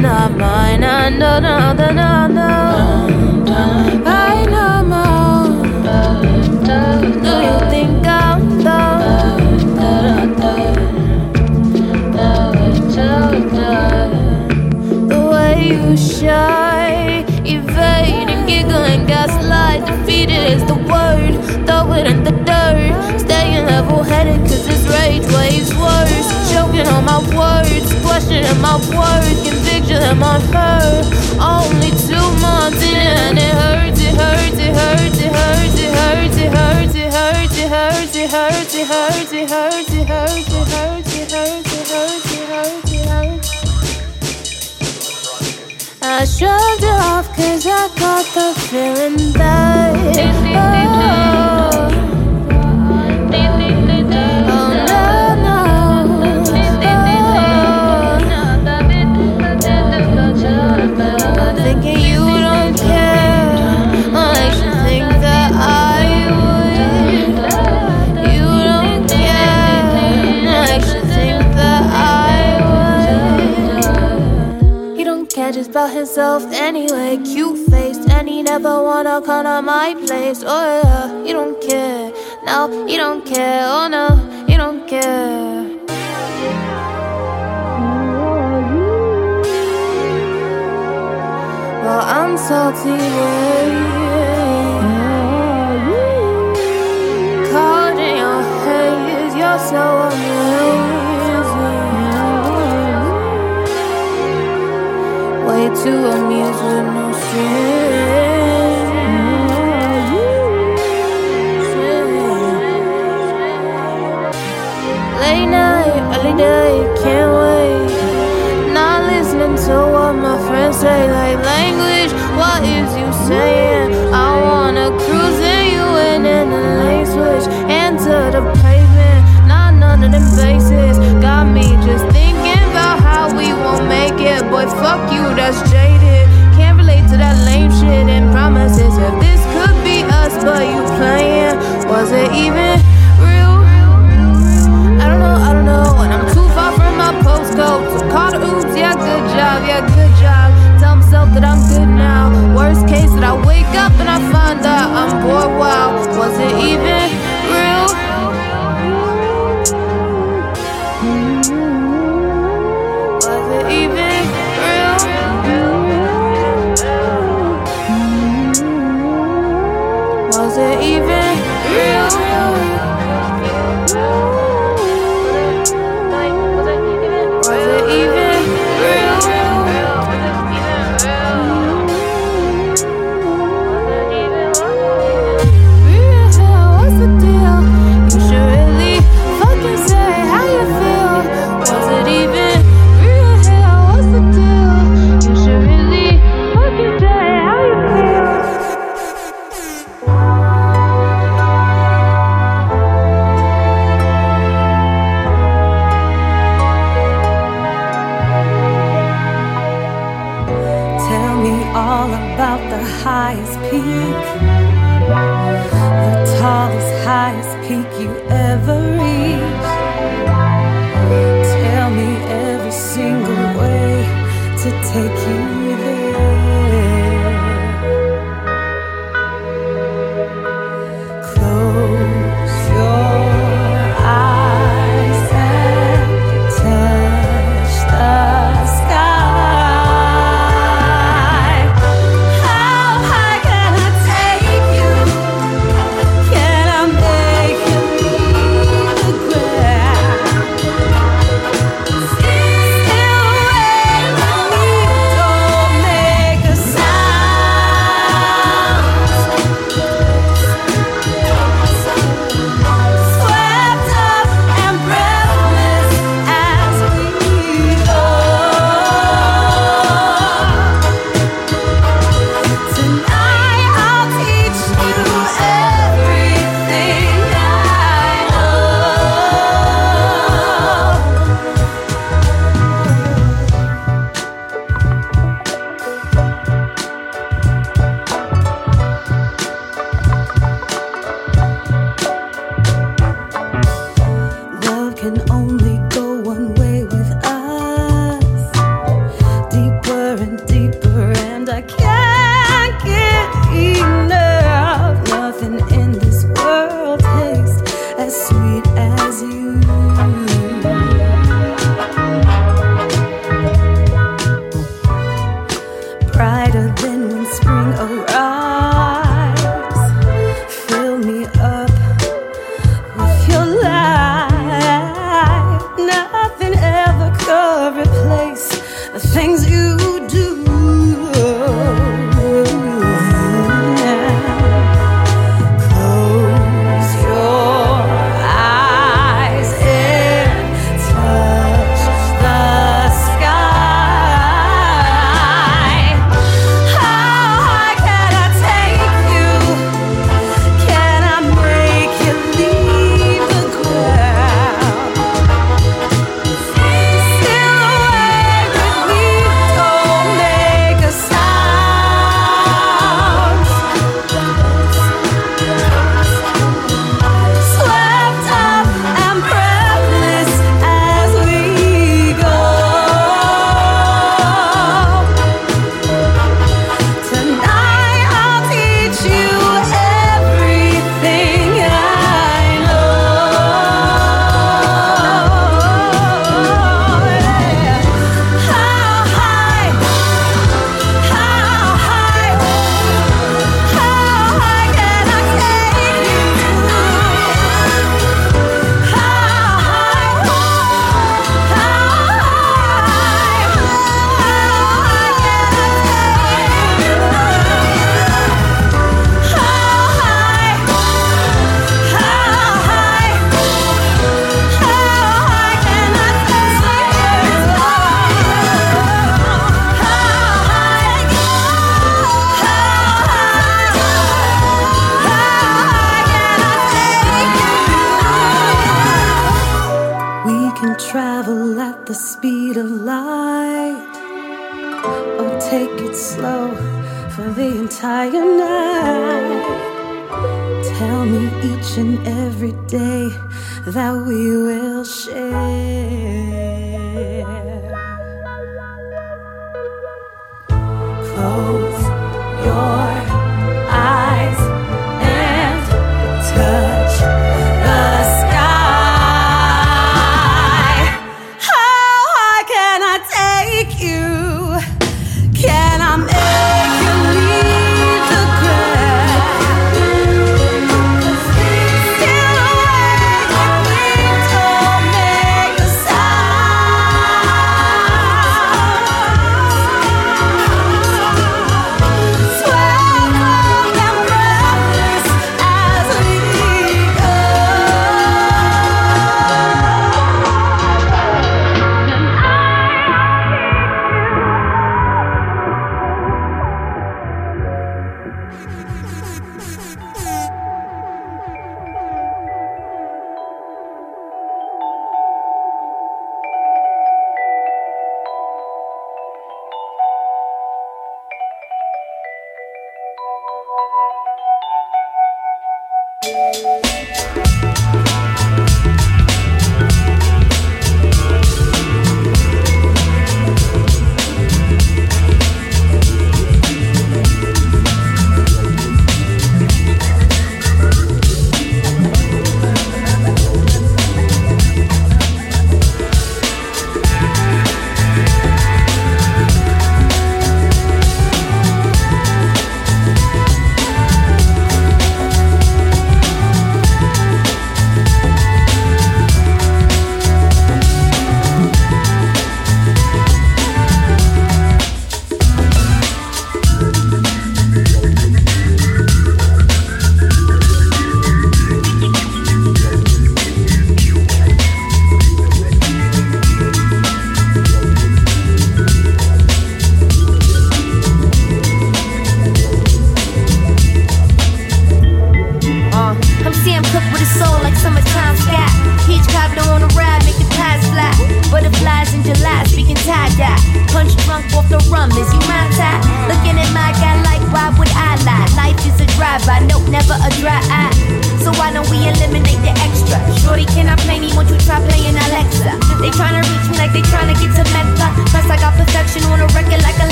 not mine, I know, no, no, no, no. I know more. Do you think I'm dumb? The way you shy, waves worse. Choking on my words, questioning my worth. Conviction in my hurt. Only two months in and it hurts, it hurts, it hurts, it hurts, it hurts, it hurts, it hurts, it hurts, it hurts, it hurts, it hurts, it hurts, it hurts, it hurts, it hurts, it hurts, it hurts. I shrugged it off cause I got the feeling that about himself anyway. Cute face, and he never wanna come to my place. Oh yeah, he don't care. No, he don't care. Oh no, he don't care. Well, I'm salty, babe. Caught in your haze, you're so amazing. Way too amused with no strings. Late night, early day, can't wait. Not listening to what my friends say, like language. What is you saying? I wanna cruise in you in in the lane switch, hand to the pavement. Not none of them bases. Got me just Boy, fuck you, that's jaded. Can't relate to that lame shit and promises. If this could be us, but you playing, was it even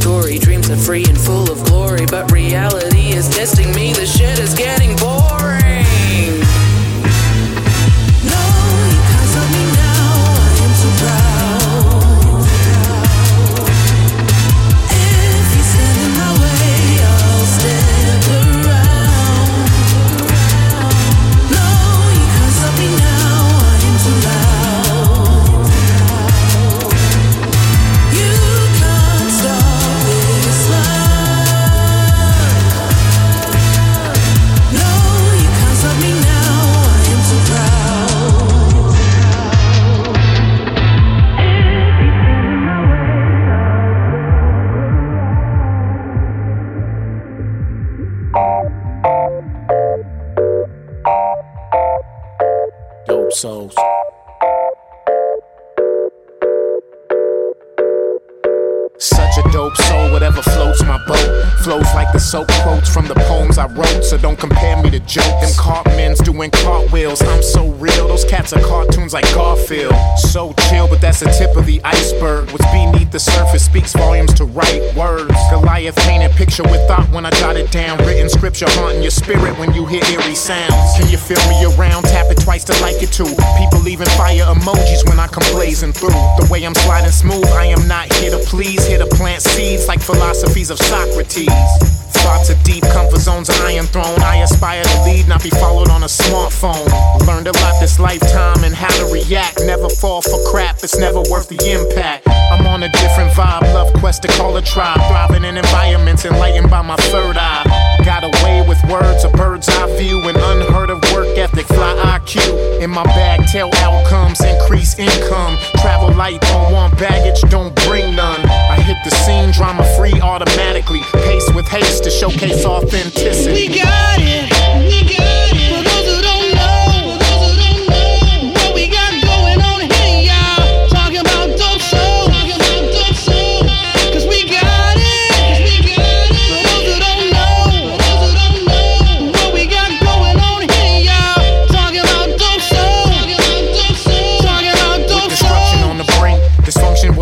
story. Dreams are free and full of glory. But reality is testing me. The shit is getting boring. But the tip of the iceberg. What's beneath the surface speaks volumes to write words. Goliath painted picture with thought when I jot it down. Written scripture haunting your spirit when you hear eerie sounds. Can you feel me around? Tap it twice to like it too. People leaving fire emojis when I come blazing through. The way I'm sliding smooth, I am not here to please. Here to plant seeds like philosophies of Socrates. Thoughts of deep comfort zones, iron throne. I aspire to lead, not be followed on a smartphone. Learned a lot this lifetime and how to react. Never fall for crap, it's never worth the impact. I'm on a different vibe, love quest to call a tribe. Thriving in environments enlightened by my third eye. Got away with words, a bird's eye view, an unheard of work ethic, fly IQ. In my bag, tail outcomes, increase income. Travel light, don't want baggage, don't bring none. Hit the scene, drama free automatically. Pace with haste to showcase authenticity. We got it. We got it.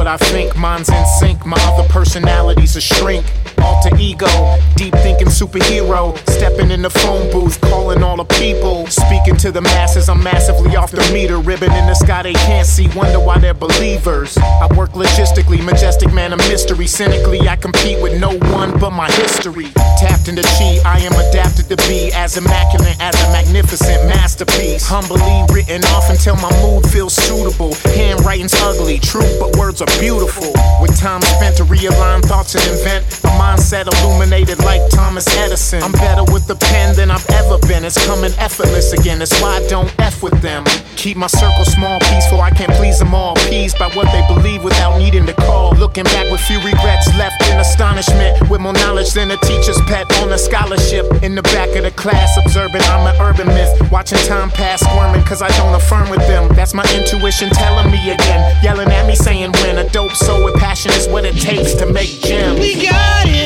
I think. Mine's in sync. My other personalities a shrink. Alter ego. Deep thinking superhero. Stepping in the phone booth. Calling all the people. Speaking to the masses. I'm massively off the meter. Ribbon in the sky they can't see. Wonder why they're believers. I work logistically. Majestic man of mystery. Cynically, I compete with no one but my history. Tapped into chi. I am adapted to be as immaculate as a magnificent masterpiece. Humbly written off until my mood feels suitable. Handwriting's ugly, true, but words are beautiful. With time spent to realign thoughts and invent a mindset illuminated like Thomas Edison. I'm better with the pen than I've ever been. It's coming effortless again. That's why I don't F with them. Keep my circle small, peaceful. I can't please them all. Pleased by what they believe without needing to call. Looking back with few regrets left in astonishment. With more knowledge than a teacher's pet on a scholarship. In the back of the class, observing I'm an urban myth. Watching time pass, squirming cause I don't affirm with them. That's my intuition telling me again. Yelling at me saying when a dope soul with passion is what it takes to make gems. We got it.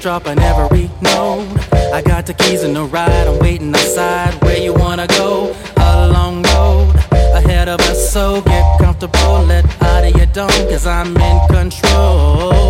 Drop on every note. I got the keys in the ride, I'm waiting outside. Where you wanna go? A long road ahead of us, so get comfortable. Let out of your dome, cause I'm in control.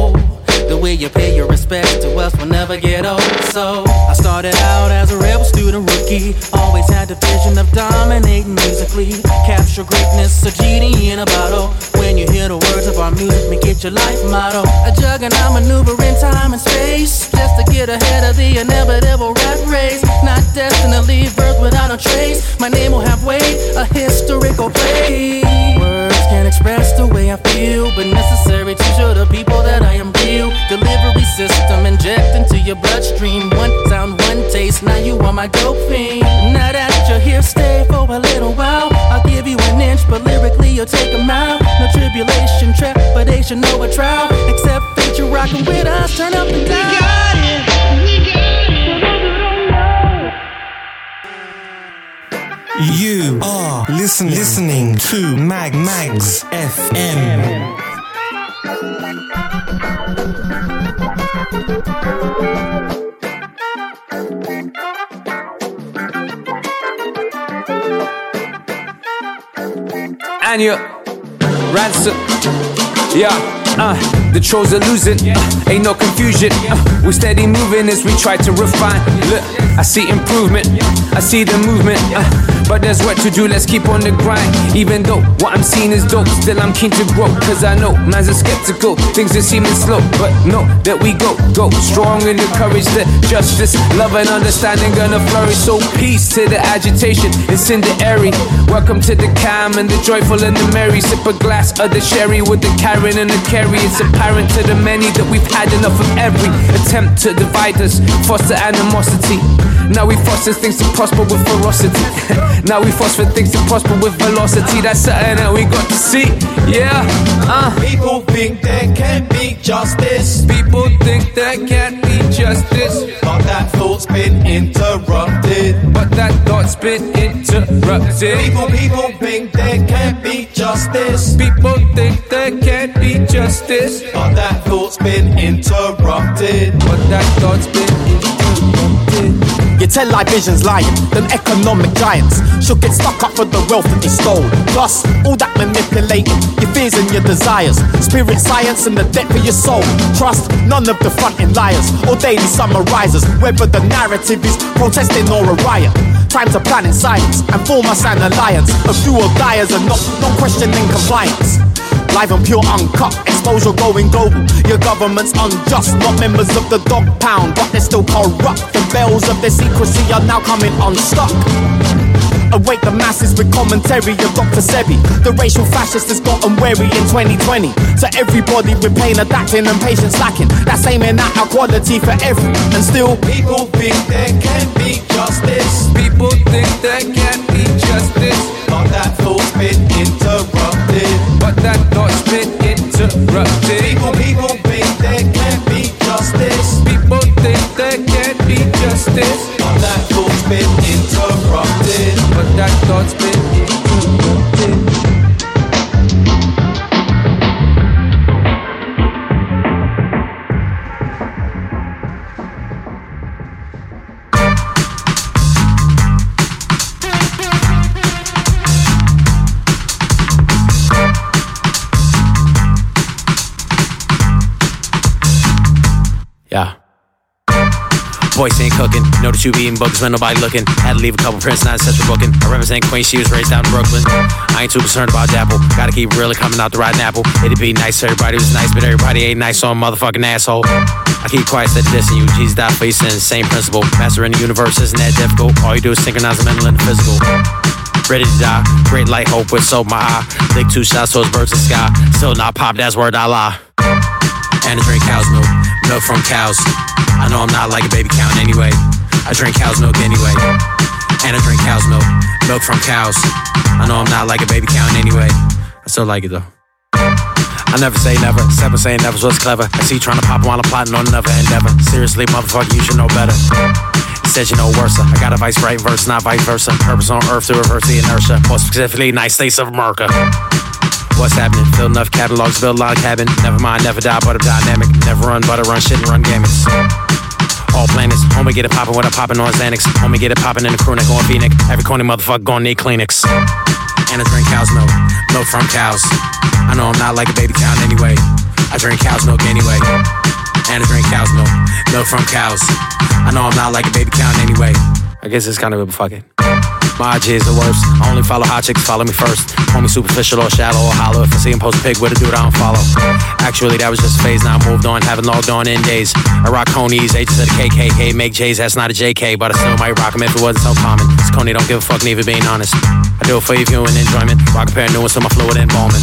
Way you pay your respect to us will never get old. So I started out as a rebel student rookie. Always had the vision of dominating musically. Capture greatness, a genie in a bottle. When you hear the words of our music, make it your life motto. A juggernaut maneuvering time and space. Just to get ahead of the inevitable rat race. Not destined to leave birth without a trace. My name will have weight, a historical place. Can't express the way I feel, but necessary to show the people that I am real. Delivery system inject into your bloodstream. One sound, one taste. Now you are my dope fiend. Now that you're here, stay for a little while. I'll give you an inch, but lyrically you'll take a mile. No tribulation, trepidation, no a trial. Except fate, you're rocking with us. Turn up the dial. You are listening, listening to Mag Magz FM. and you ransom. Yeah, uh, the trolls are losing. Uh, ain't no confusion. Uh, we steady moving as we try to refine. Look, I see improvement. I see the movement. Uh, but there's work to do. Let's keep on the grind. Even though what I'm seeing is dope, still I'm keen to grow. Cause I know man's are skeptical. Things are seeming slow, but know that we go, go strong in the courage that justice, love, and understanding gonna flourish. So peace to the agitation. It's in the airy. Welcome to the calm and the joyful and the merry. Sip a glass of the sherry with the Karen and the carry. It's apparent to the many that we've had enough of every attempt to divide us, foster animosity. Now we foster things to prosper with ferocity. now we foster things to prosper with velocity. That's something that we got to see. Yeah, uh. People think there can't be justice, People think there can't be justice, but that thought's been interrupted. but that thought's been interrupted. People, people think there can't be justice, People think there can't be justice, but that thought's been interrupted. but that thought's been interrupted. You tell visions lying, them economic giants should get stuck up for the wealth that they stole. Plus, all that manipulating your fears and your desires, spirit science and the depth of your soul. Trust none of the fronting liars or daily summarizers, whether the narrative is protesting or a riot. Time to plan in silence and form us an alliance. A few of dyers and not, not questioning compliance. Live and pure uncut, exposure going global. Your government's unjust, not members of the dog pound, but they're still corrupt. The bells of their secrecy are now coming unstuck. Awake the masses with commentary of Dr. Sebi. The racial fascist has gotten wary in 2020. To everybody with pain adapting and patience lacking. That's aiming at our quality for every and still People think there can't be justice, People think there can't be justice, but that thought's been interrupted. That thought's been interrupted. People, people think there can't be justice, People think there can't be justice, but that thought's been interrupted. but that thought's been Voice ain't cooking. Know that you be eating books when nobody looking. Had to leave a couple prints, not such a booking. I represent Queen, she was raised out in Brooklyn. I ain't too concerned about Dapple. Gotta keep really coming out the rotten apple. It'd be nice, everybody was nice, but everybody ain't nice, so I'm a motherfucking asshole. I keep quiet, said this, and you Jesus died for your sins. Same principle. Master in the universe isn't that difficult. All you do is synchronize the mental and the physical. Ready to die, great light, hope with soap my eye. Lick two shots towards birds in the sky. Still not pop, that's word I lie. And I drink cow's milk, milk from cows. I know I'm not like a baby cow anyway. I drink cow's milk anyway. And I drink cow's milk, milk from cows. I know I'm not like a baby cow anyway. I still like it though. I never say never, except for saying never's what's clever. I see trying to pop while I'm plotting on another endeavor. Seriously, motherfucker, you should know better. He said you know worse. I got a vice right verse, not vice versa. Purpose on earth to reverse the inertia. More specifically, United States of America. What's happening? Fill enough catalogs, build a log cabin. Never mind, never die, but I'm dynamic. Never run, but I run shit and run gamuts. All planets, homie get it poppin' when I'm poppin' on Xanax. Homie get it poppin' in the crew neck on Phoenix. Every corny motherfucker gon' need Kleenex. And I drink cow's milk, milk from cows. I know I'm not like a baby cow anyway. I drink cow's milk anyway. And I drink cow's milk, milk from cows. I know I'm not like a baby cow anyway. I guess it's kind of a fucking. My IG is the worst. I only follow hot chicks, follow me first. Me superficial or shallow or hollow. If I see him post a pig with a dude, I don't follow. Actually, that was just a phase. Now I moved on, haven't logged on in days. I rock Coney's, H's of the KKK, make J's. That's not a JK, but I still might rock 'em if it wasn't so common. This Coney don't give a fuck, neither being honest. I do it for your viewing enjoyment. Rock a pair of new ones to my fluid embalming.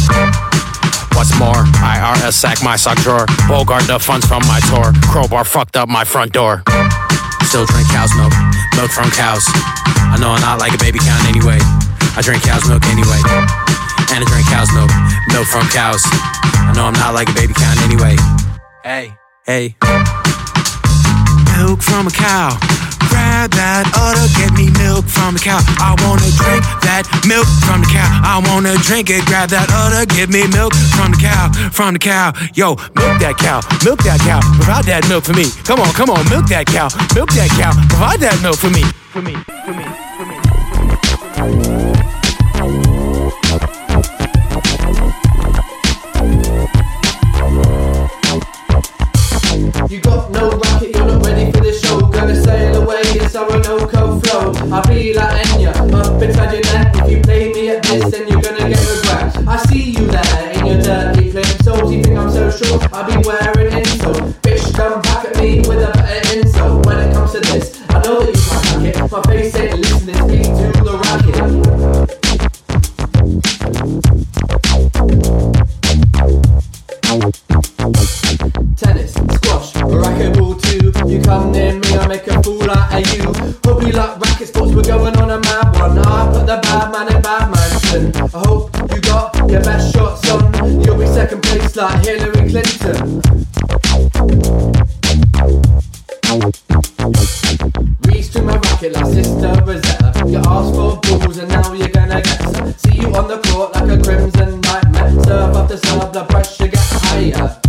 What's more, IRS sack my sock drawer. Bogart the funds from my tour. Crowbar fucked up my front door. Still drink cow's milk, milk from cows. I know I'm not like a baby cow anyway. I drink cow's milk anyway. And I drink cow's milk, milk from cows. I know I'm not like a baby cow anyway. Hey, hey. Milk from a cow. Grab that udder, get me milk from the cow. I wanna drink that milk from the cow. I wanna drink it, grab that udder, get me milk from the cow, from the cow. Yo, milk that cow, milk that cow, provide that milk for me. Come on, come on, milk that cow, milk that cow, provide that milk for me. For me, for me, for me. You got you I'm so sure? I'll be wearing insole. Bitch, come back at me with a better insole. When it comes to this, I know that you can't hack it. My face ain't listening, speak to the racket. Tennis, squash, racquetball too. You come near me, I make a fool out of you. Hope you like racket sports, we're going on a mad one. I put the bad man in bad mansion. I hope you got your best shots on. You'll be second place like Hillary Clinton. Reach to my racket like Sister Rosetta. You asked for balls and now you're gonna get some. See you on the court like a crimson nightmare. Serve after serve, the pressure gets higher.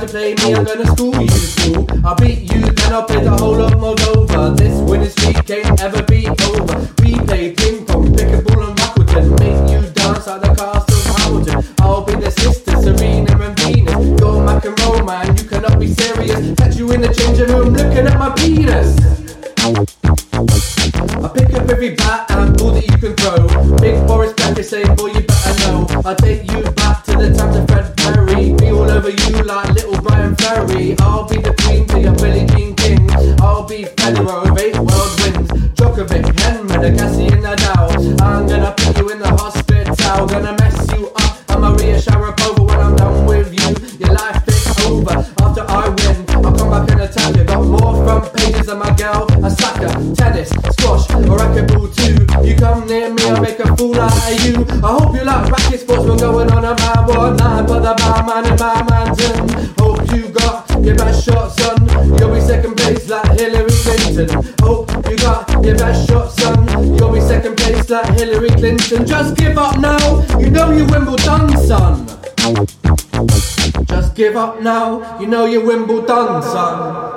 To play me, I'm gonna school you fool. I'll beat you, then I'll play the whole of Moldova. Clinton. Just give up now. You know you're Wimbledon, son. Just give up now. You know you're Wimbledon, son.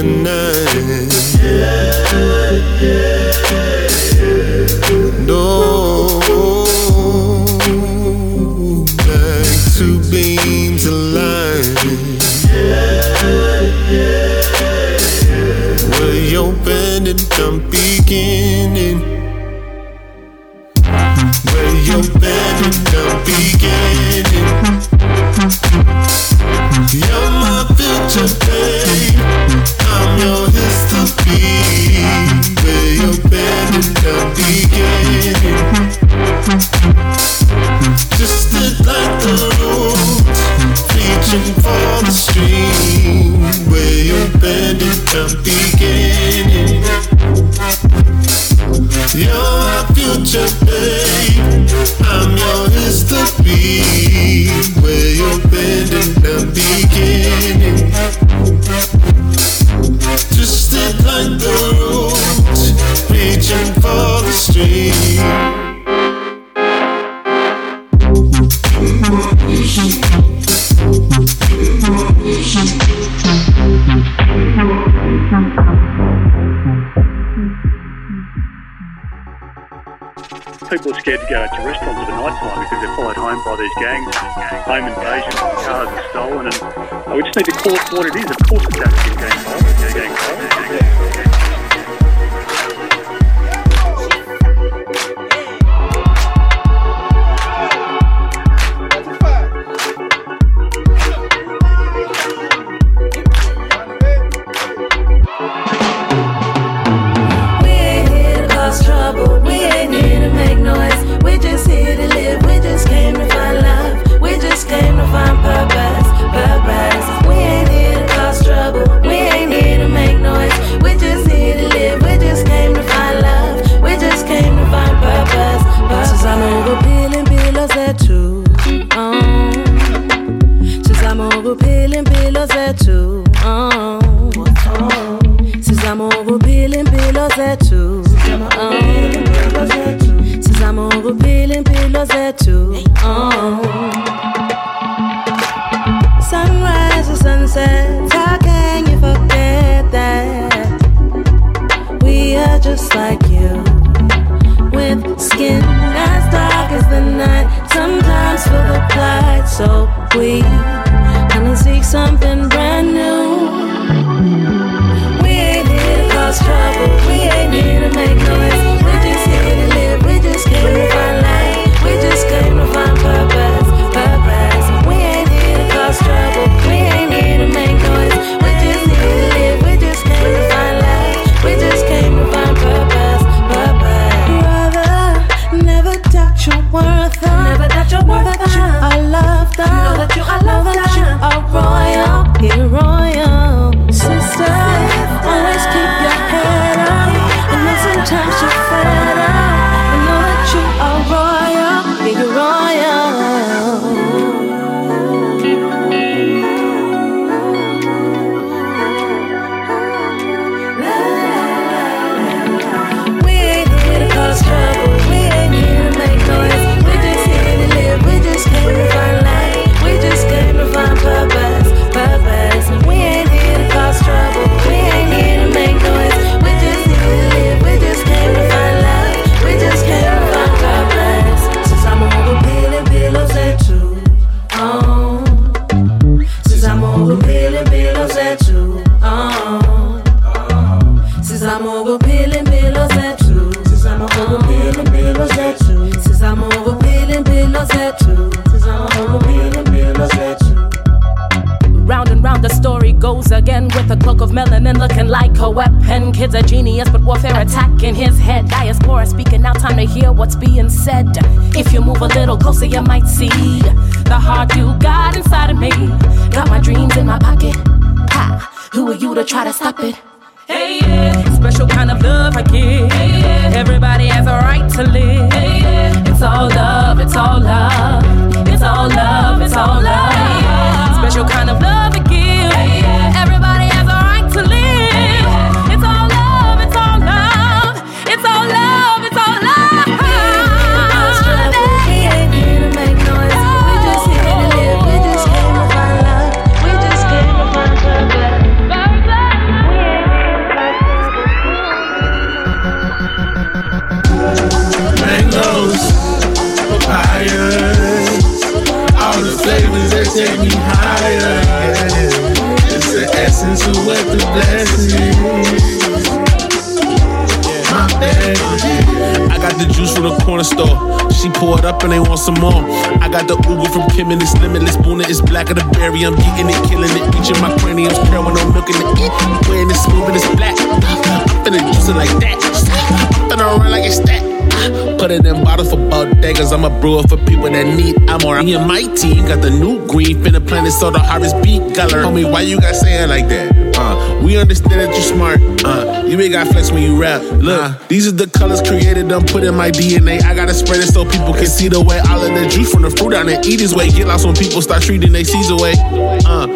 Into for what it is. We berry. I'm getting it, killing it. Reaching my craniums. No milk in the eat. Wearing it smooth and it's black. I'm finna juice it like that. I'm finna run like it's that. Put it in bottles for bodegas. I'm a brewer for people that need. I'm or me and my team got the new green. Finna plant it so the harvest beat color. Homie, why you got saying like that? Uh, we understand that you're smart. Uh, you ain't got flex when you rap. Look, these are the colors created. I'm put in my DNA. I gotta spread it so people can see the way all of the juice from the fruit down and eat his way. Get lost when people start treating they seeds away. Uh,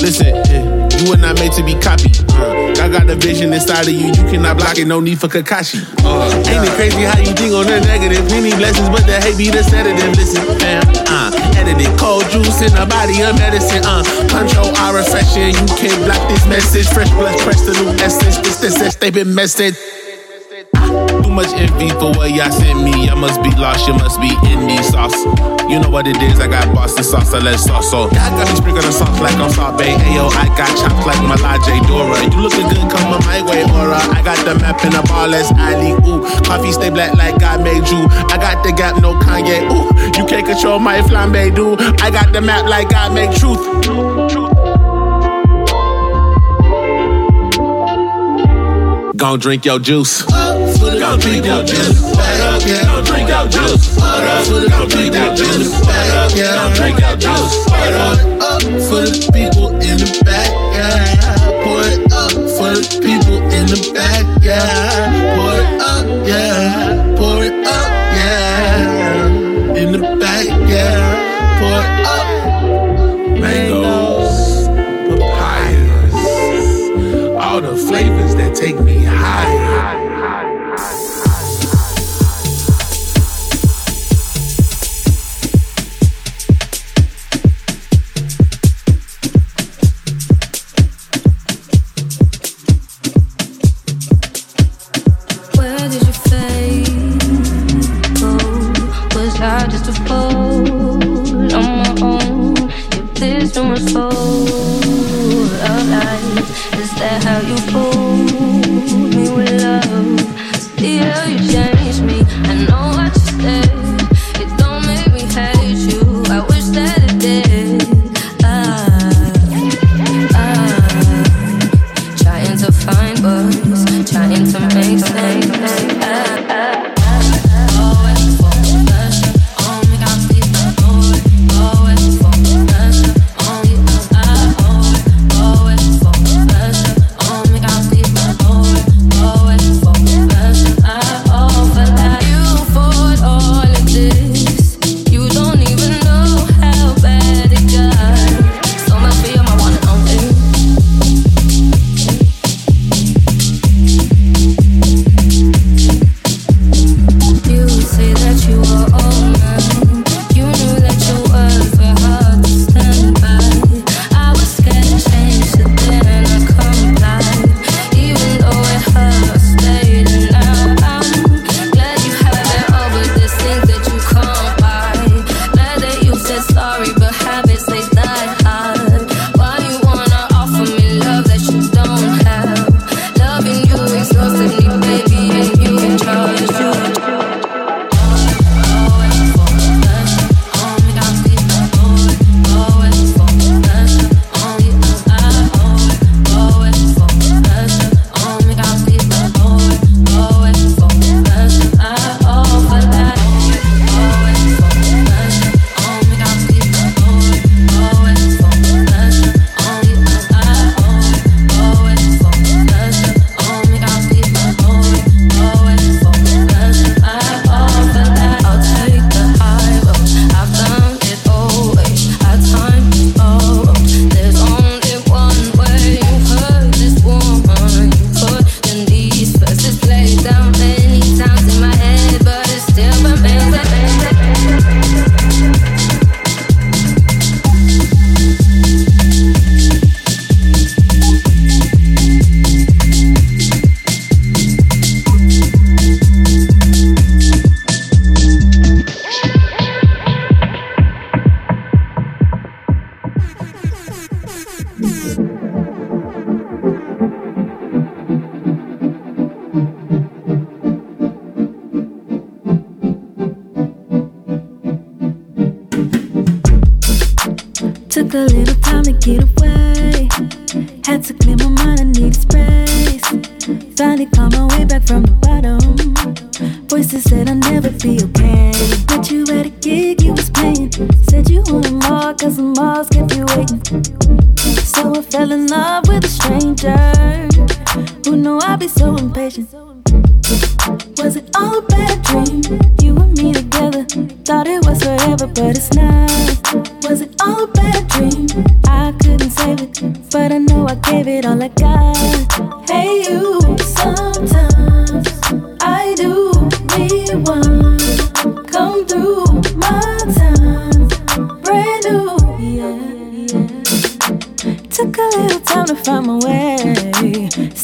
listen, eh, you were not made to be copied. Uh, I got the vision inside of you. You cannot block it. No need for Kakashi. Uh, ain't it crazy how you think on the negative? Many blessings, but the hate be the sedative. Listen, fam, uh, edited cold juice in the body of medicine. Uh, control our reflection. You can't block this message. Fresh blood, press the new essence. This this, sense they been messed. Much envy for what y'all sent me. I must be lost, you must be in me sauce. You know what it is, I got Boston sauce, I let sauce. So I got me sprinkling sauce like I'm Bay. Ayo, I got chops like Malaje Dora. You looking good, come on my way, aura. I got the map in the ball, let's alley. Ooh, coffee stay black like God made you. I got the gap, no Kanye. Ooh, you can't control my flambe, dude. I got the map like God made truth. Gon' drink your juice. Gon' drink your juice. Gon' drink your juice. Gon' drink your juice. Gon' drink your juice. Up for the people in the back, yeah. Pour it up for the people in the back, yeah.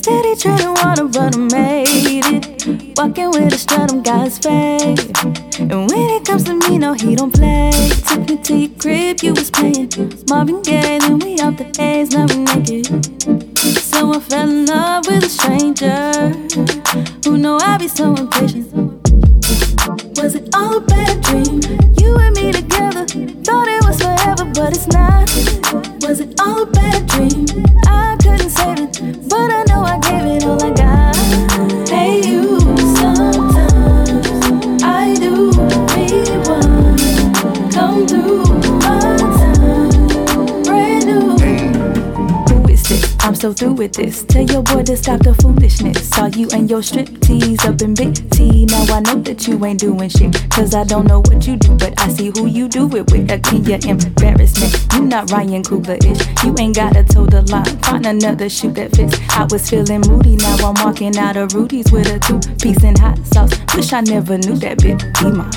Steady trying water, but I made it. Walking with a strut, I'm God's faith. And when it comes to me, no, he don't play. Took me to your crib, you was playing. Marvin Gaye, then we off the A's, now we naked. So I fell in love with a stranger. Who know I be so impatient. Was it all a bad dream? You and me together. Thought it was forever, but it's not. Was it all a bad dream? I couldn't save it, but I know I so through with this. Tell your boy to stop the foolishness. Saw you and your strip tease up in Big T. Now I know that you ain't doing shit. Cause I don't know what you do, but I see who you do it with. Again, your embarrassment. You not Ryan Coogler ish. You ain't gotta toe the line. Find another shoe that fits. I was feeling moody. Now I'm walking out of Rudy's with a two piece and hot sauce. Wish I never knew that bit. Be mine.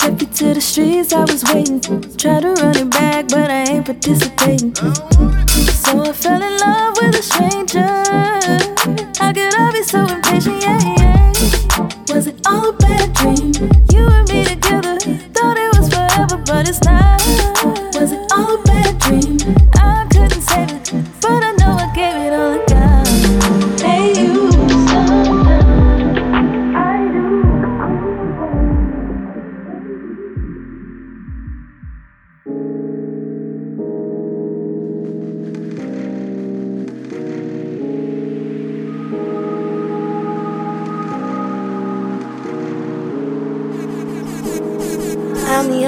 Took it to the streets, I was waiting. Try to run it back, but I ain't participating. So I fell in love with a stranger. How could I be so impatient? Yeah, yeah. Was it all a bad dream? You and me together. Thought it was forever, but it's not. Was it all a bad dream? I couldn't save it, but I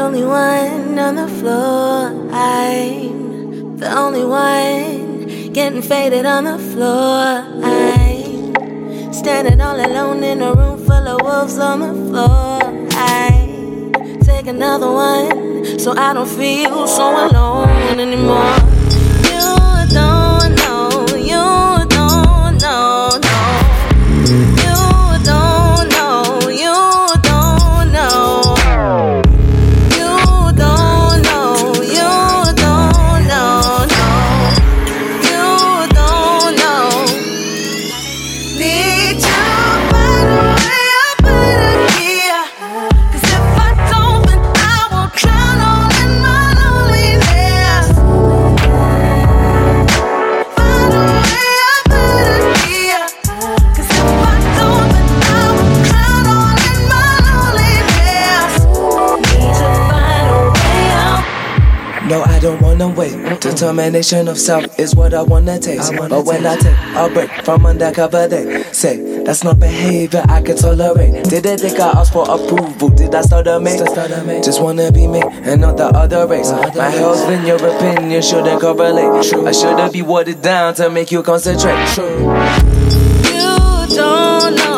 only one on the floor. I'm the only one getting faded on the floor. I'm standing all alone in a room full of wolves on the floor. I take another one so I don't feel so alone anymore. No, I don't wanna wait. Determination of self is what I wanna taste. but when I take a break from undercover, they say that's not behavior I can tolerate. Did they think I asked for approval? Did I start a make? Just wanna be me and not the other race. My health and your opinion shouldn't correlate. I shouldn't be watered down to make you concentrate. You don't know,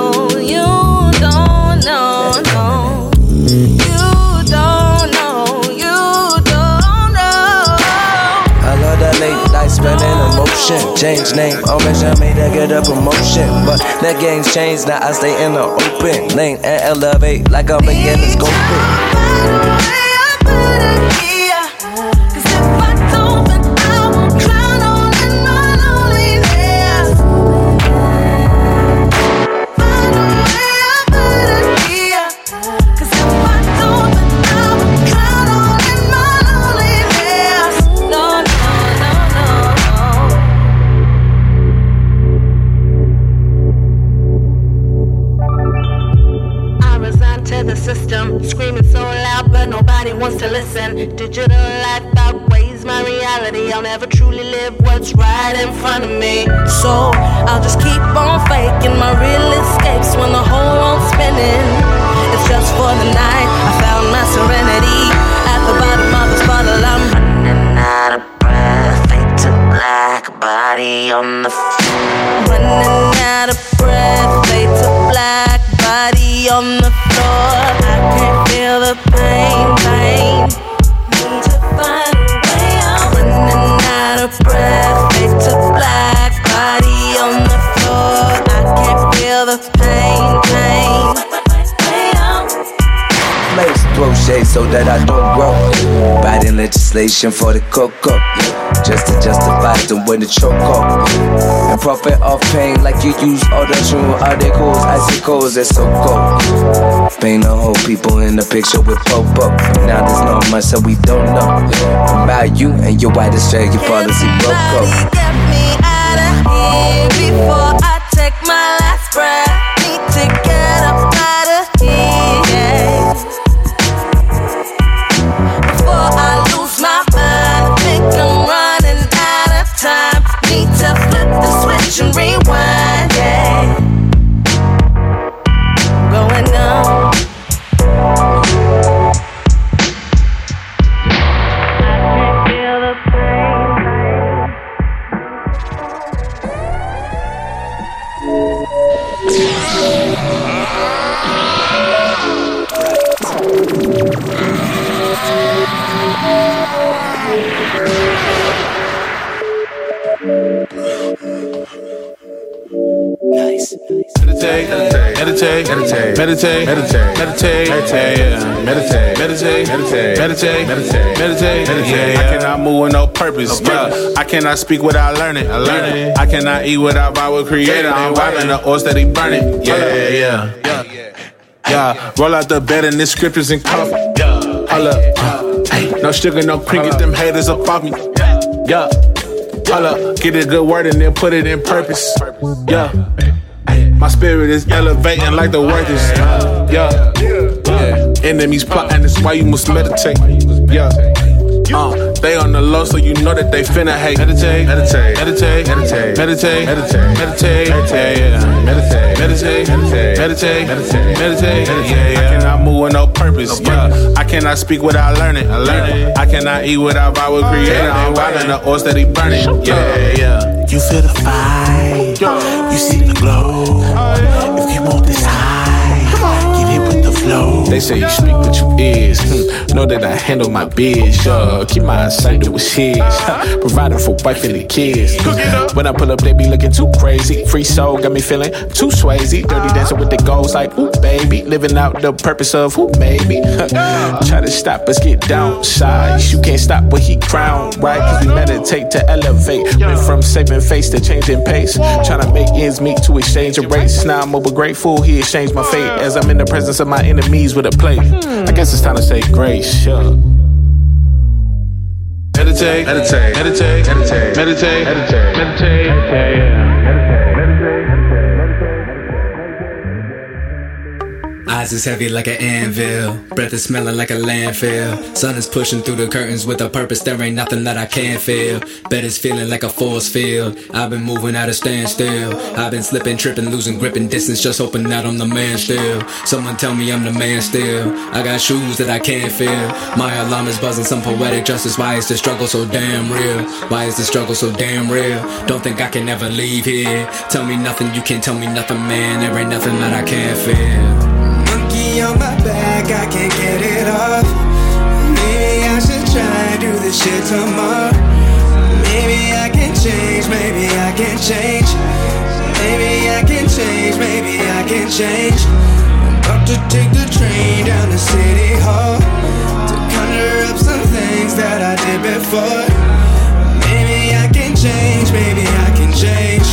Change name, oh, always I made to get a promotion. But that game's changed, now I stay in the open lane and elevate like I'm beginning scoping. That I don't grow. Writing legislation for the cocoa. Just to justify them when the choke up. And profit off pain like you use all the true articles, icicles, it's so cold. Paint the whole people in the picture with pop up. Now there's not much that we don't know. About you and your white Australian policy broke up. Get me out of here before Nice. Meditate, meditate, meditate, meditate, meditate, meditate, meditate, meditate, meditate, meditate, meditate, meditate, meditate, meditate, meditate. I cannot move with no purpose. Yeah. I cannot speak without learning. I learn it. I cannot eat without our creator. I'm vibing the oil steady burning. Yeah, yeah, yeah. Yeah, roll out the bed and the scriptures and coffee. Yeah, hold up. No sugar, no get them haters up off me. Yeah, hold up. Get a good word and then put it in purpose. Yeah. My spirit is elevating like the worth is. Yeah. yeah. Enemies plotting, that's why you must meditate. Yeah. Uh, they on the low, so you know that they finna hate. Meditate, meditate, meditate, meditate, meditate, meditate, meditate, meditate, meditate, meditate, meditate, meditate, meditate, meditate, meditate. I cannot move with no purpose. Yeah. I cannot speak without learning. I learn it. I cannot eat without our creator. I'm riding the oil steady burning. Yeah, yeah. You feel the fire, you see the glow. If you want this high, get it with the flow. They say you speak what you is. Hmm. Know that I handle my biz. Yeah. Keep my sight, it was his. Ha. Providing for wife and the kids. Hmm. When I pull up, they be looking too crazy. Free soul got me feeling too swayzy. Dirty dancing with the goals like, ooh, baby. Living out the purpose of who maybe. Try to stop us, get downside. You can't stop what he crown, right? Cause we meditate to elevate. Went from saving face to changing pace. Trying to make ends meet to exchange a race. Now I'm over grateful he exchanged my fate. As I'm in the presence of my enemies with a plate. I guess it's time to say grace, yeah. Meditate, meditate, meditate, meditate, meditate, meditate, meditate, yeah. Eyes is heavy like an anvil. Breath is smelling like a landfill. Sun is pushing through the curtains with a purpose. There ain't nothing that I can't feel. Bed is feeling like a force field. I've been moving at a standstill. I've been slipping, tripping, losing grip and distance. Just hoping that I'm the man still. Someone tell me I'm the man still. I got shoes that I can't feel. My alarm is buzzing. Some poetic justice. Why is the struggle so damn real? Why is the struggle so damn real? Don't think I can ever leave here. Tell me nothing. You can't tell me nothing, man. There ain't nothing that I can't feel. Back, I can't get it off. Maybe I should try and do this shit tomorrow. Maybe I can change, maybe I can change. Maybe I can change, maybe I can change. I'm about to take the train down to City Hall to conjure up some things that I did before. Maybe I can change, maybe I can change.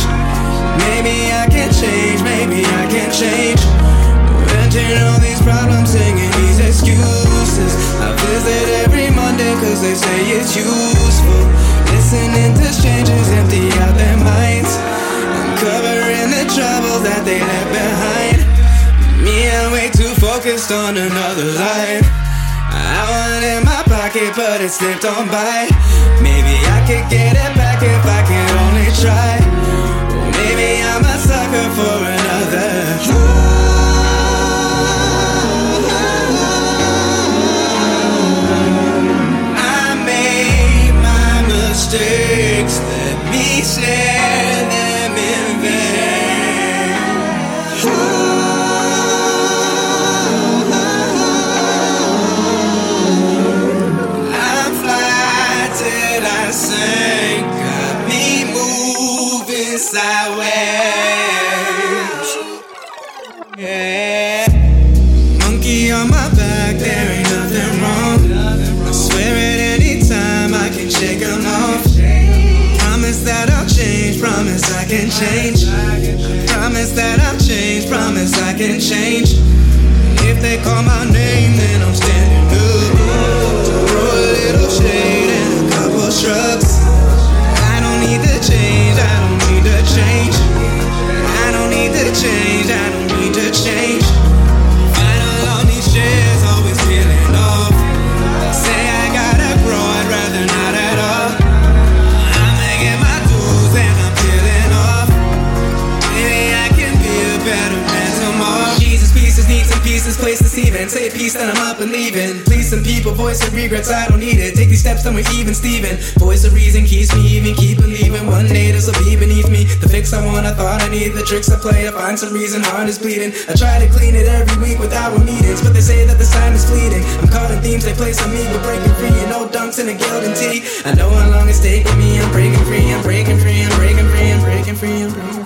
Maybe I can change, maybe I can change imagine all these problems singing these excuses. I visit every Monday cause they say it's useful. Listening to strangers empty out their minds. Uncovering the troubles that they left behind. Me, I'm way too focused on another life. I want in my pocket, but it slipped on by. Maybe I could get it back if I could only try. Maybe I'm a sucker for another. stay. change. Promise that I've changed. Promise I can change. this place this even. Say a piece, then I'm up and leaving. Please, some people, voice of regrets, I don't need it. Take these steps, then we're even, Steven. Voice of reason keeps me even, keep believing. One day this will be beneath me. The fix I want, I thought I need. The tricks I play, I find some reason, heart is bleeding. I try to clean it every week with our meetings, but they say that this time is fleeting. I'm caught in themes they place on me, but breaking free. And no dunks in a guillotine tee. I know how long it's taking me. I'm breaking free, I'm breaking free, I'm breaking free, I'm breaking free, I'm breaking free. I'm breaking free.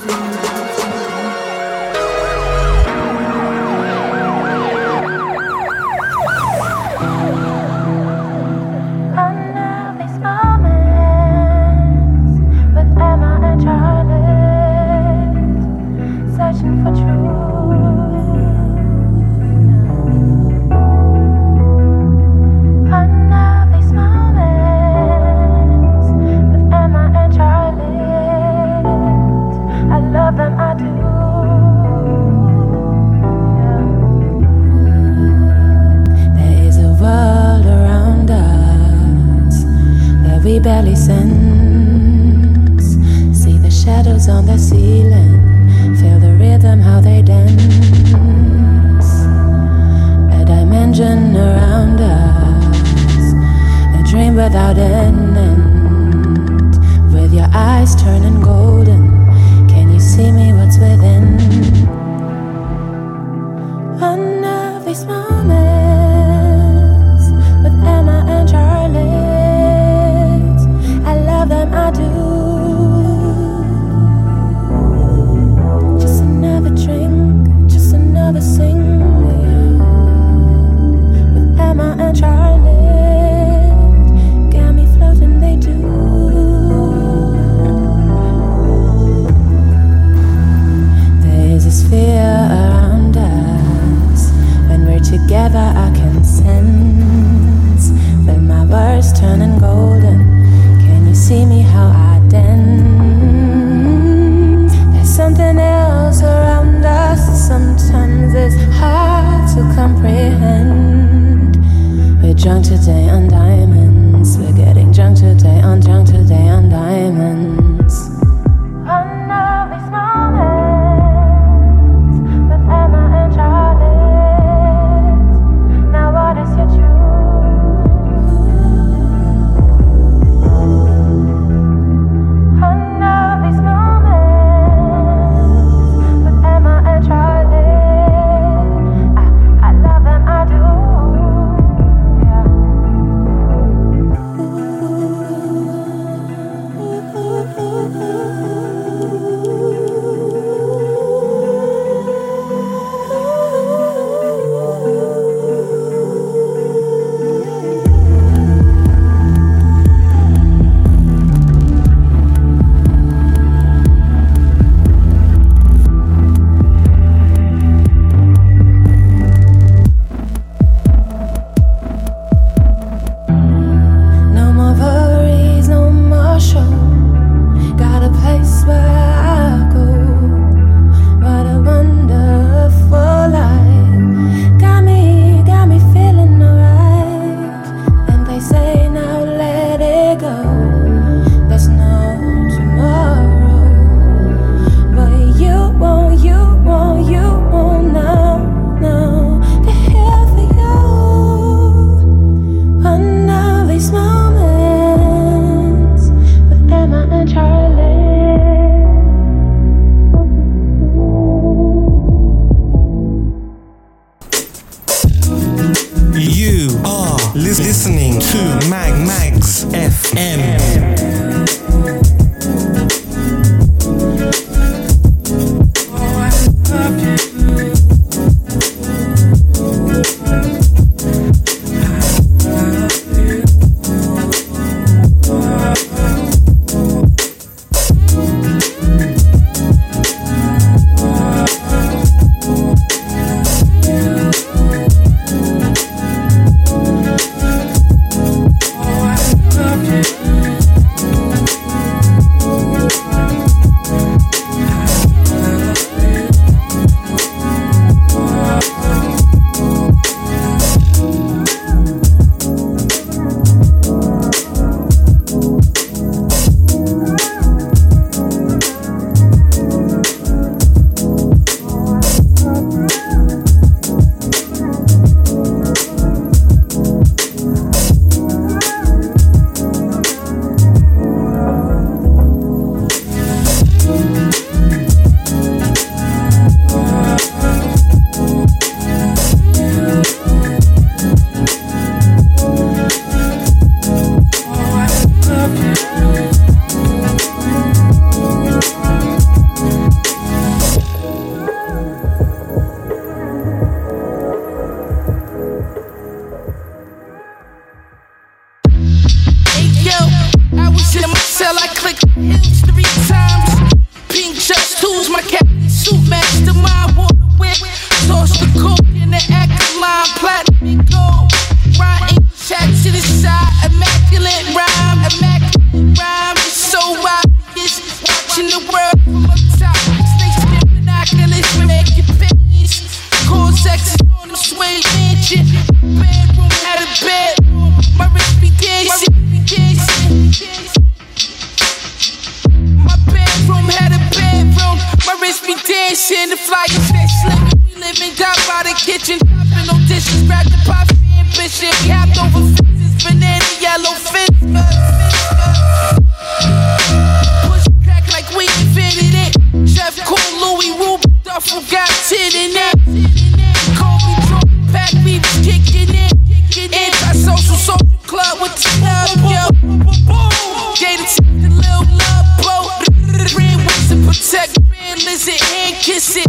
Kiss it.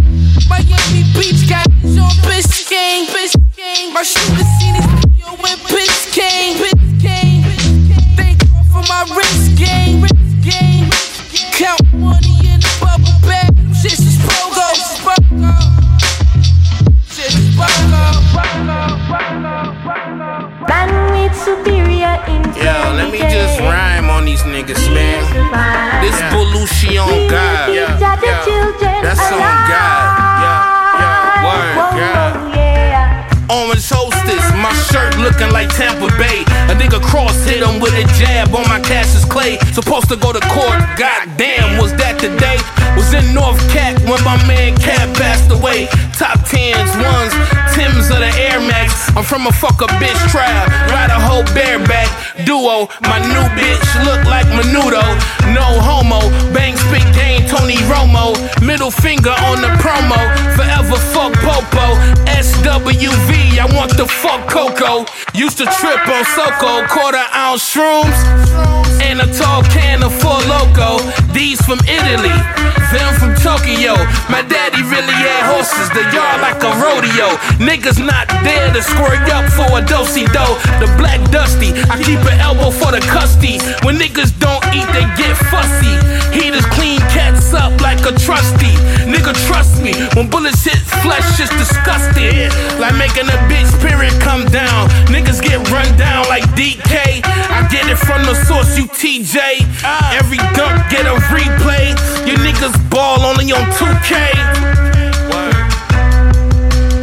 Miami Beach got his. Biscayne. My shooter seen his Clay. Supposed to go to court, goddamn, was that today? Was in North Cat when my man Cat passed away. Top tens, ones, Tims of the Air Max. I'm from a fuck a bitch trial, ride a whole bareback duo. My new bitch look like Menudo, no homo. Bang spit game, Tony Romo. Middle finger on the promo, forever fuck Popo. SWV, I want the fuck Coko. Used to trip on Soko, quarter ounce shrooms, and a tall can of Four Loko. These from Italy, them from Tokyo. My daddy really had horses, the yard like a rodeo. Niggas not there to squirt up for a dosey do. The black dusty, I keep an elbow for the custy. When niggas don't eat, they get fussy. Heaters clean cats up like a trusty. Nigga, trust me, when bullets hit flesh, it's disgusting. Like making a bitch spirit come down. Niggas get run down like DK. I get it from the source, you TJ. Every dunk get a replay. Your niggas ball only on 2K.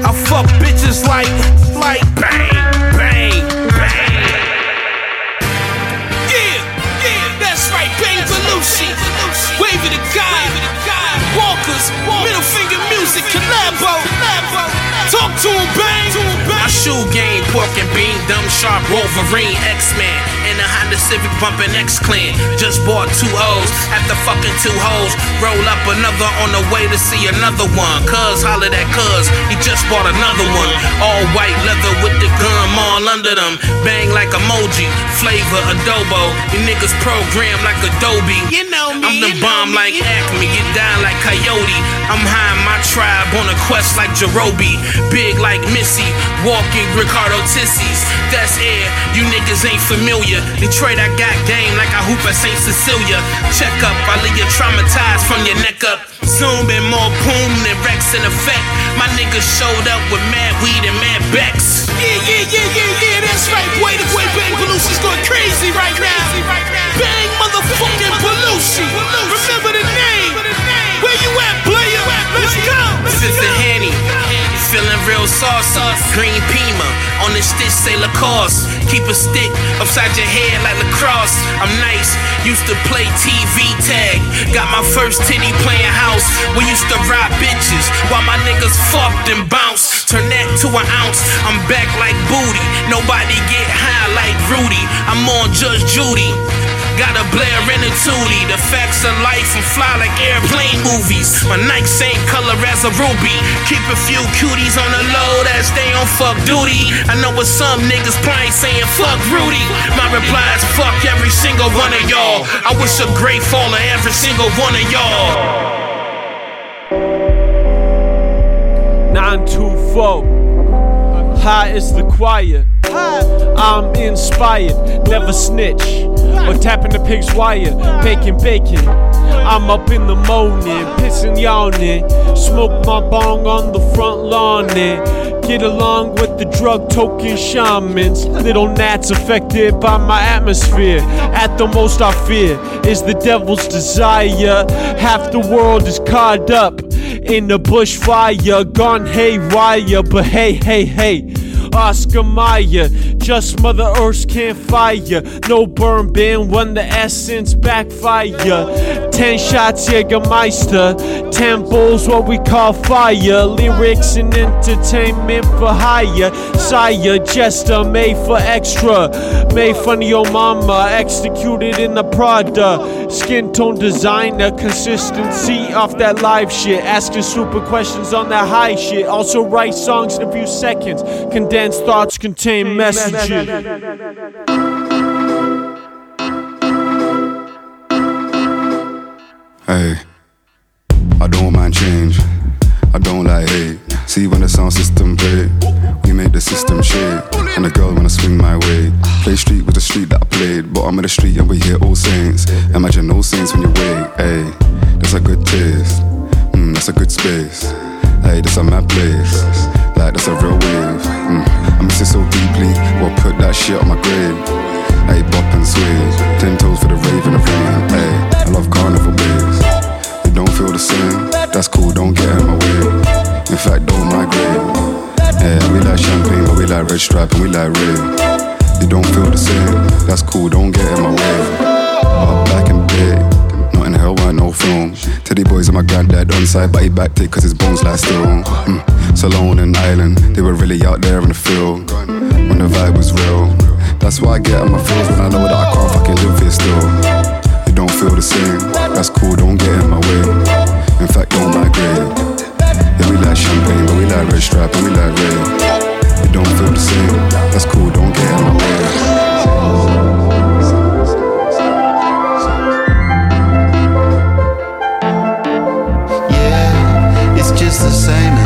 I fuck bitches like, like bang, bang, bang. Yeah, that's right, bang. Wave it to God. Walkers, middle finger music, collabo. Talk to him, bang. My shoe game, pork and bean, dumb sharp Wolverine, X-Man. In a Honda Civic bumping X-Clan. Just bought two O's after fucking two hoes. Roll up another on the way to see another one. Cuz hollered that cuz, he just bought another one. All white leather with the gum all under them. Bang like emoji, flavor adobo. You niggas program like Adobe. You know me. I'm the bomb like Acme, get down like Coyote. I'm high in my tribe on a quest like Jarobi. Big like Missy, walking Riccardo Tissies. That's air, you niggas ain't familiar. Detroit, I got game like I hoop at St. Cecilia. Check up, I leave you traumatized from your neck up. Zoom and more boom than Rex in effect. My niggas showed up with mad weed and mad Becks. Yeah, yeah, yeah, yeah, yeah, that's right, boy. The boy Bang Belushi's going crazy right now. Bang motherfucking Belushi. Remember the name. Where you at, player? Let's go. This is. Feeling real saucy. Green Pima. On the stitch, say Lacoste. Keep a stick upside your head like lacrosse. I'm nice. Used to play TV tag. Got my first titty playing house. We used to rob bitches while my niggas fucked and bounced. Turn that to an ounce. I'm back like booty. Nobody get high like Rudy. I'm on Judge Judy. Got a Blair and a Tootie. The facts of life and fly like airplane movies. My Nike same color as a ruby. Keep a few cuties on the low that stay on fuck duty. I know what some niggas probably saying fuck Rudy. My reply is fuck every single one of y'all. I wish a great fall every single one of y'all. 924. High is the choir. I'm inspired, never snitch. Or tapping the pig's wire, baking bacon. I'm up in the morning, pissing yawning. Smoke my bong on the front lawn and get along with the drug token shamans. Little gnats affected by my atmosphere. At the most, I fear is the devil's desire. Half the world is caught up in the bushfire, gone haywire. But hey, hey, hey. Oscar Mayer. Just Mother Earth's can't fire. No burn bin when the essence backfire. Ten shots Jägermeister. Ten bowls what we call fire. Lyrics and entertainment for hire. Sire, jester made for extra. Made fun of your mama. Executed in the Prada. Skin tone designer. Consistency off that live shit. Asking super questions on that high shit. Also write songs in a few seconds. Condensed thoughts contain messages. Hey, I don't mind change. I don't like hate. See when the sound system play, we make the system shake. And the girl wanna swing my way. Play street with the street that I played. Bottom of the street and we hear all saints. Imagine no saints when you wake. Hey, that's a good taste. Mm, that's a good space. Hey, that's a mad place. Like that's a real wave. Mm, I miss it so deeply. Well, put that shit on my grave. Hey, bop and sway. Ten toes for the rave and the rain. Hey, I love carnival waves. You don't feel the same. That's cool, don't get in my way. In fact, don't migrate. Yeah, we like champagne, but we like red stripe and we like red. You don't feel the same. That's cool, don't get in my way. Up back bed. Not in hell, want no film. Teddy boys and my granddad on side, but he backed it cause his bones lie still. Mm. Salone and Island, they were really out there in the field. When the vibe was real. That's why I get on my feels when I know that I can't fucking live here still. You don't feel the same. That's cool, don't get in my way. In fact, don't migrate. Yeah, we like champagne, but we like red stripe and we like red. You don't feel the same. That's cool, don't get in my way. Yeah, it's just the same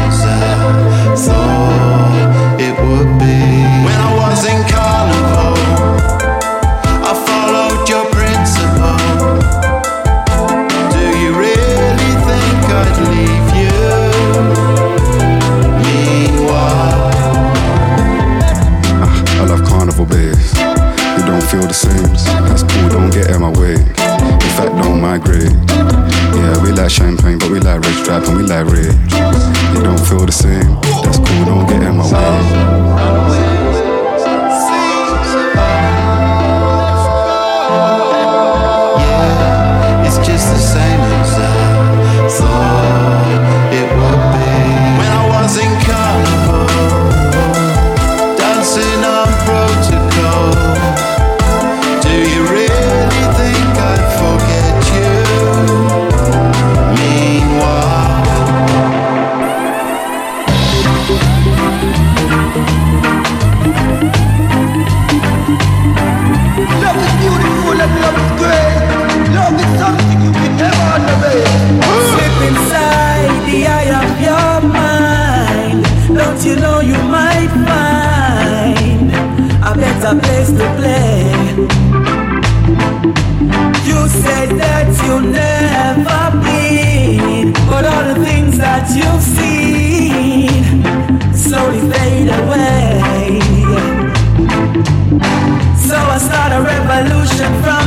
and we like red. You don't feel the same. That's cool, don't get in my way. Place to play? You said that you'll never bleed, but all the things that you've seen slowly fade away. So I start a revolution from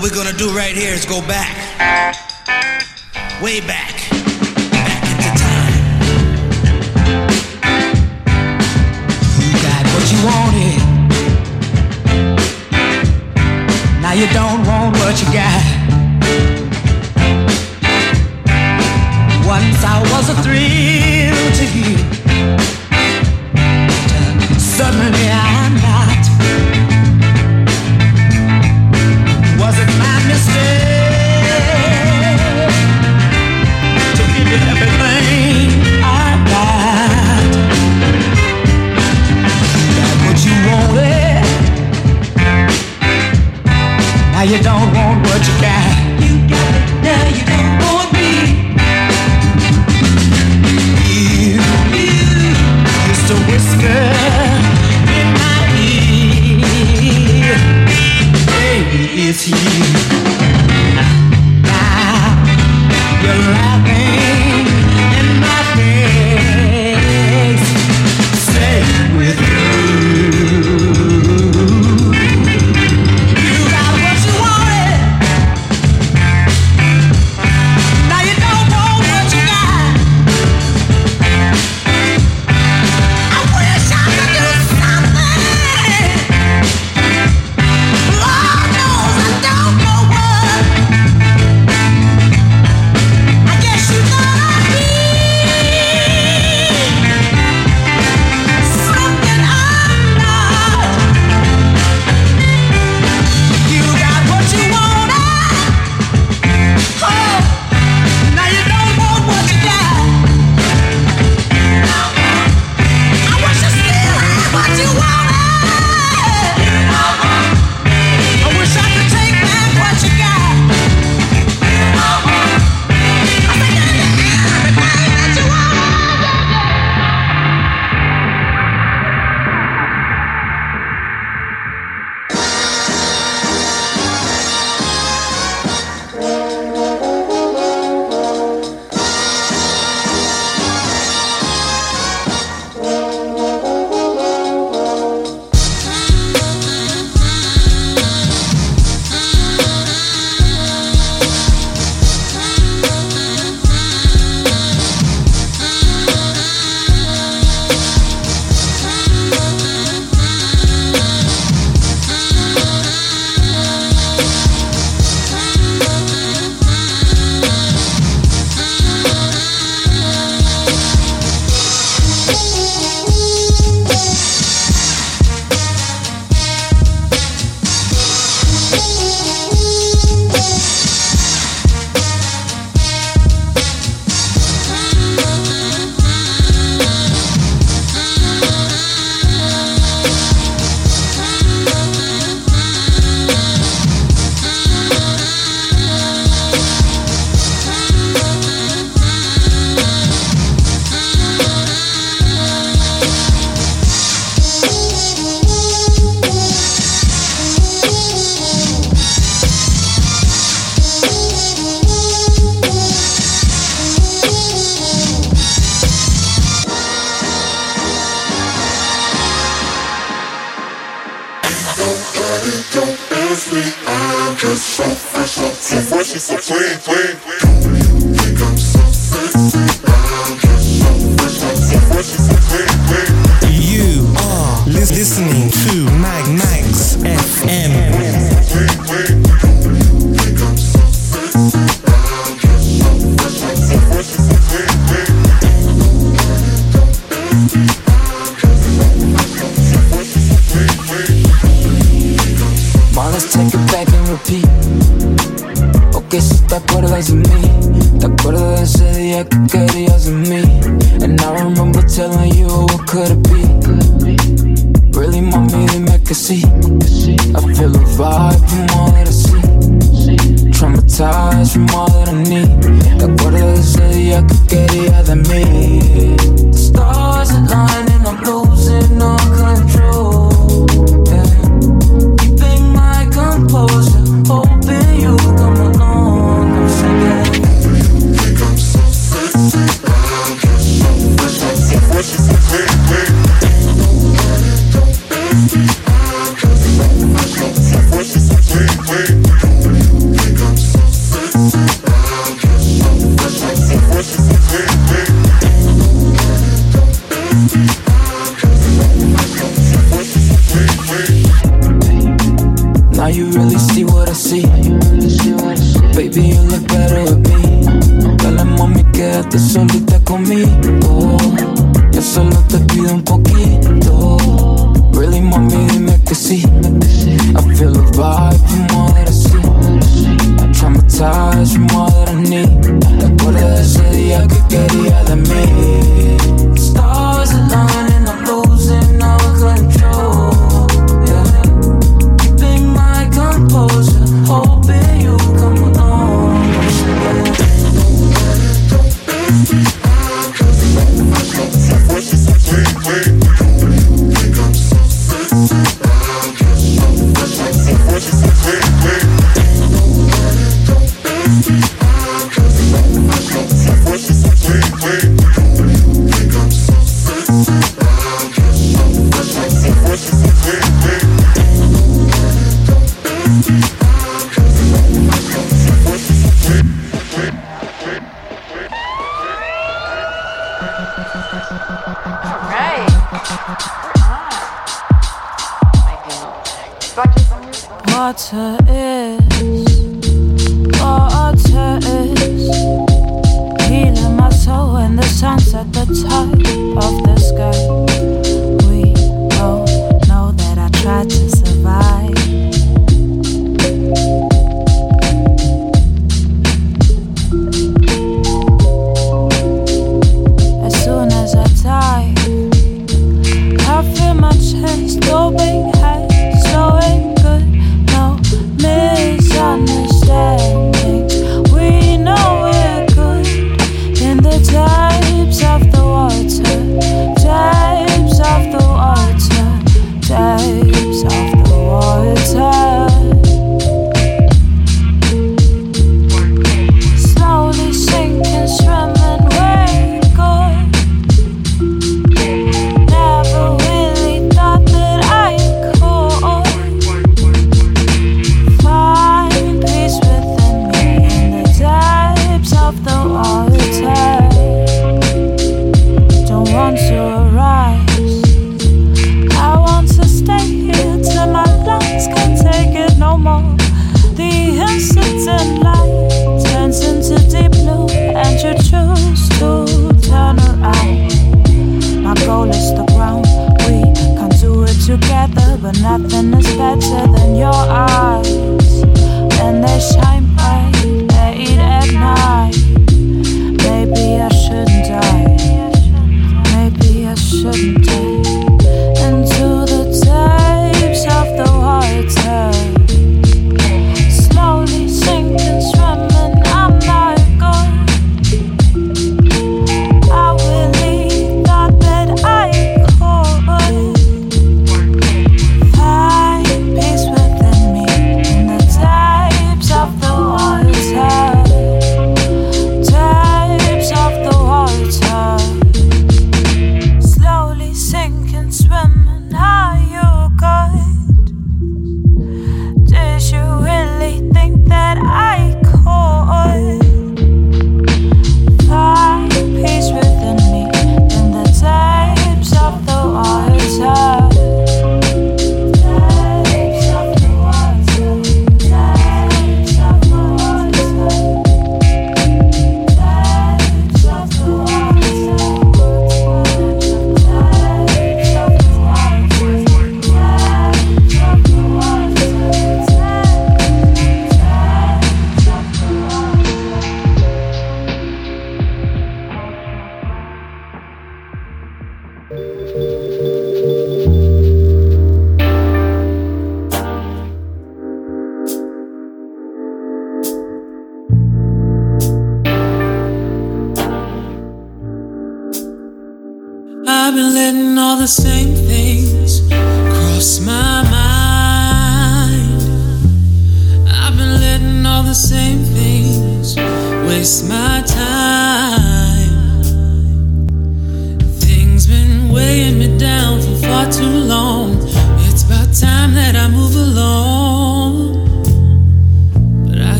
what we're gonna do right here is go back. Way back. Back into time. You got what you wanted. Now you don't want what you got. Once I was a three. don't want what you got.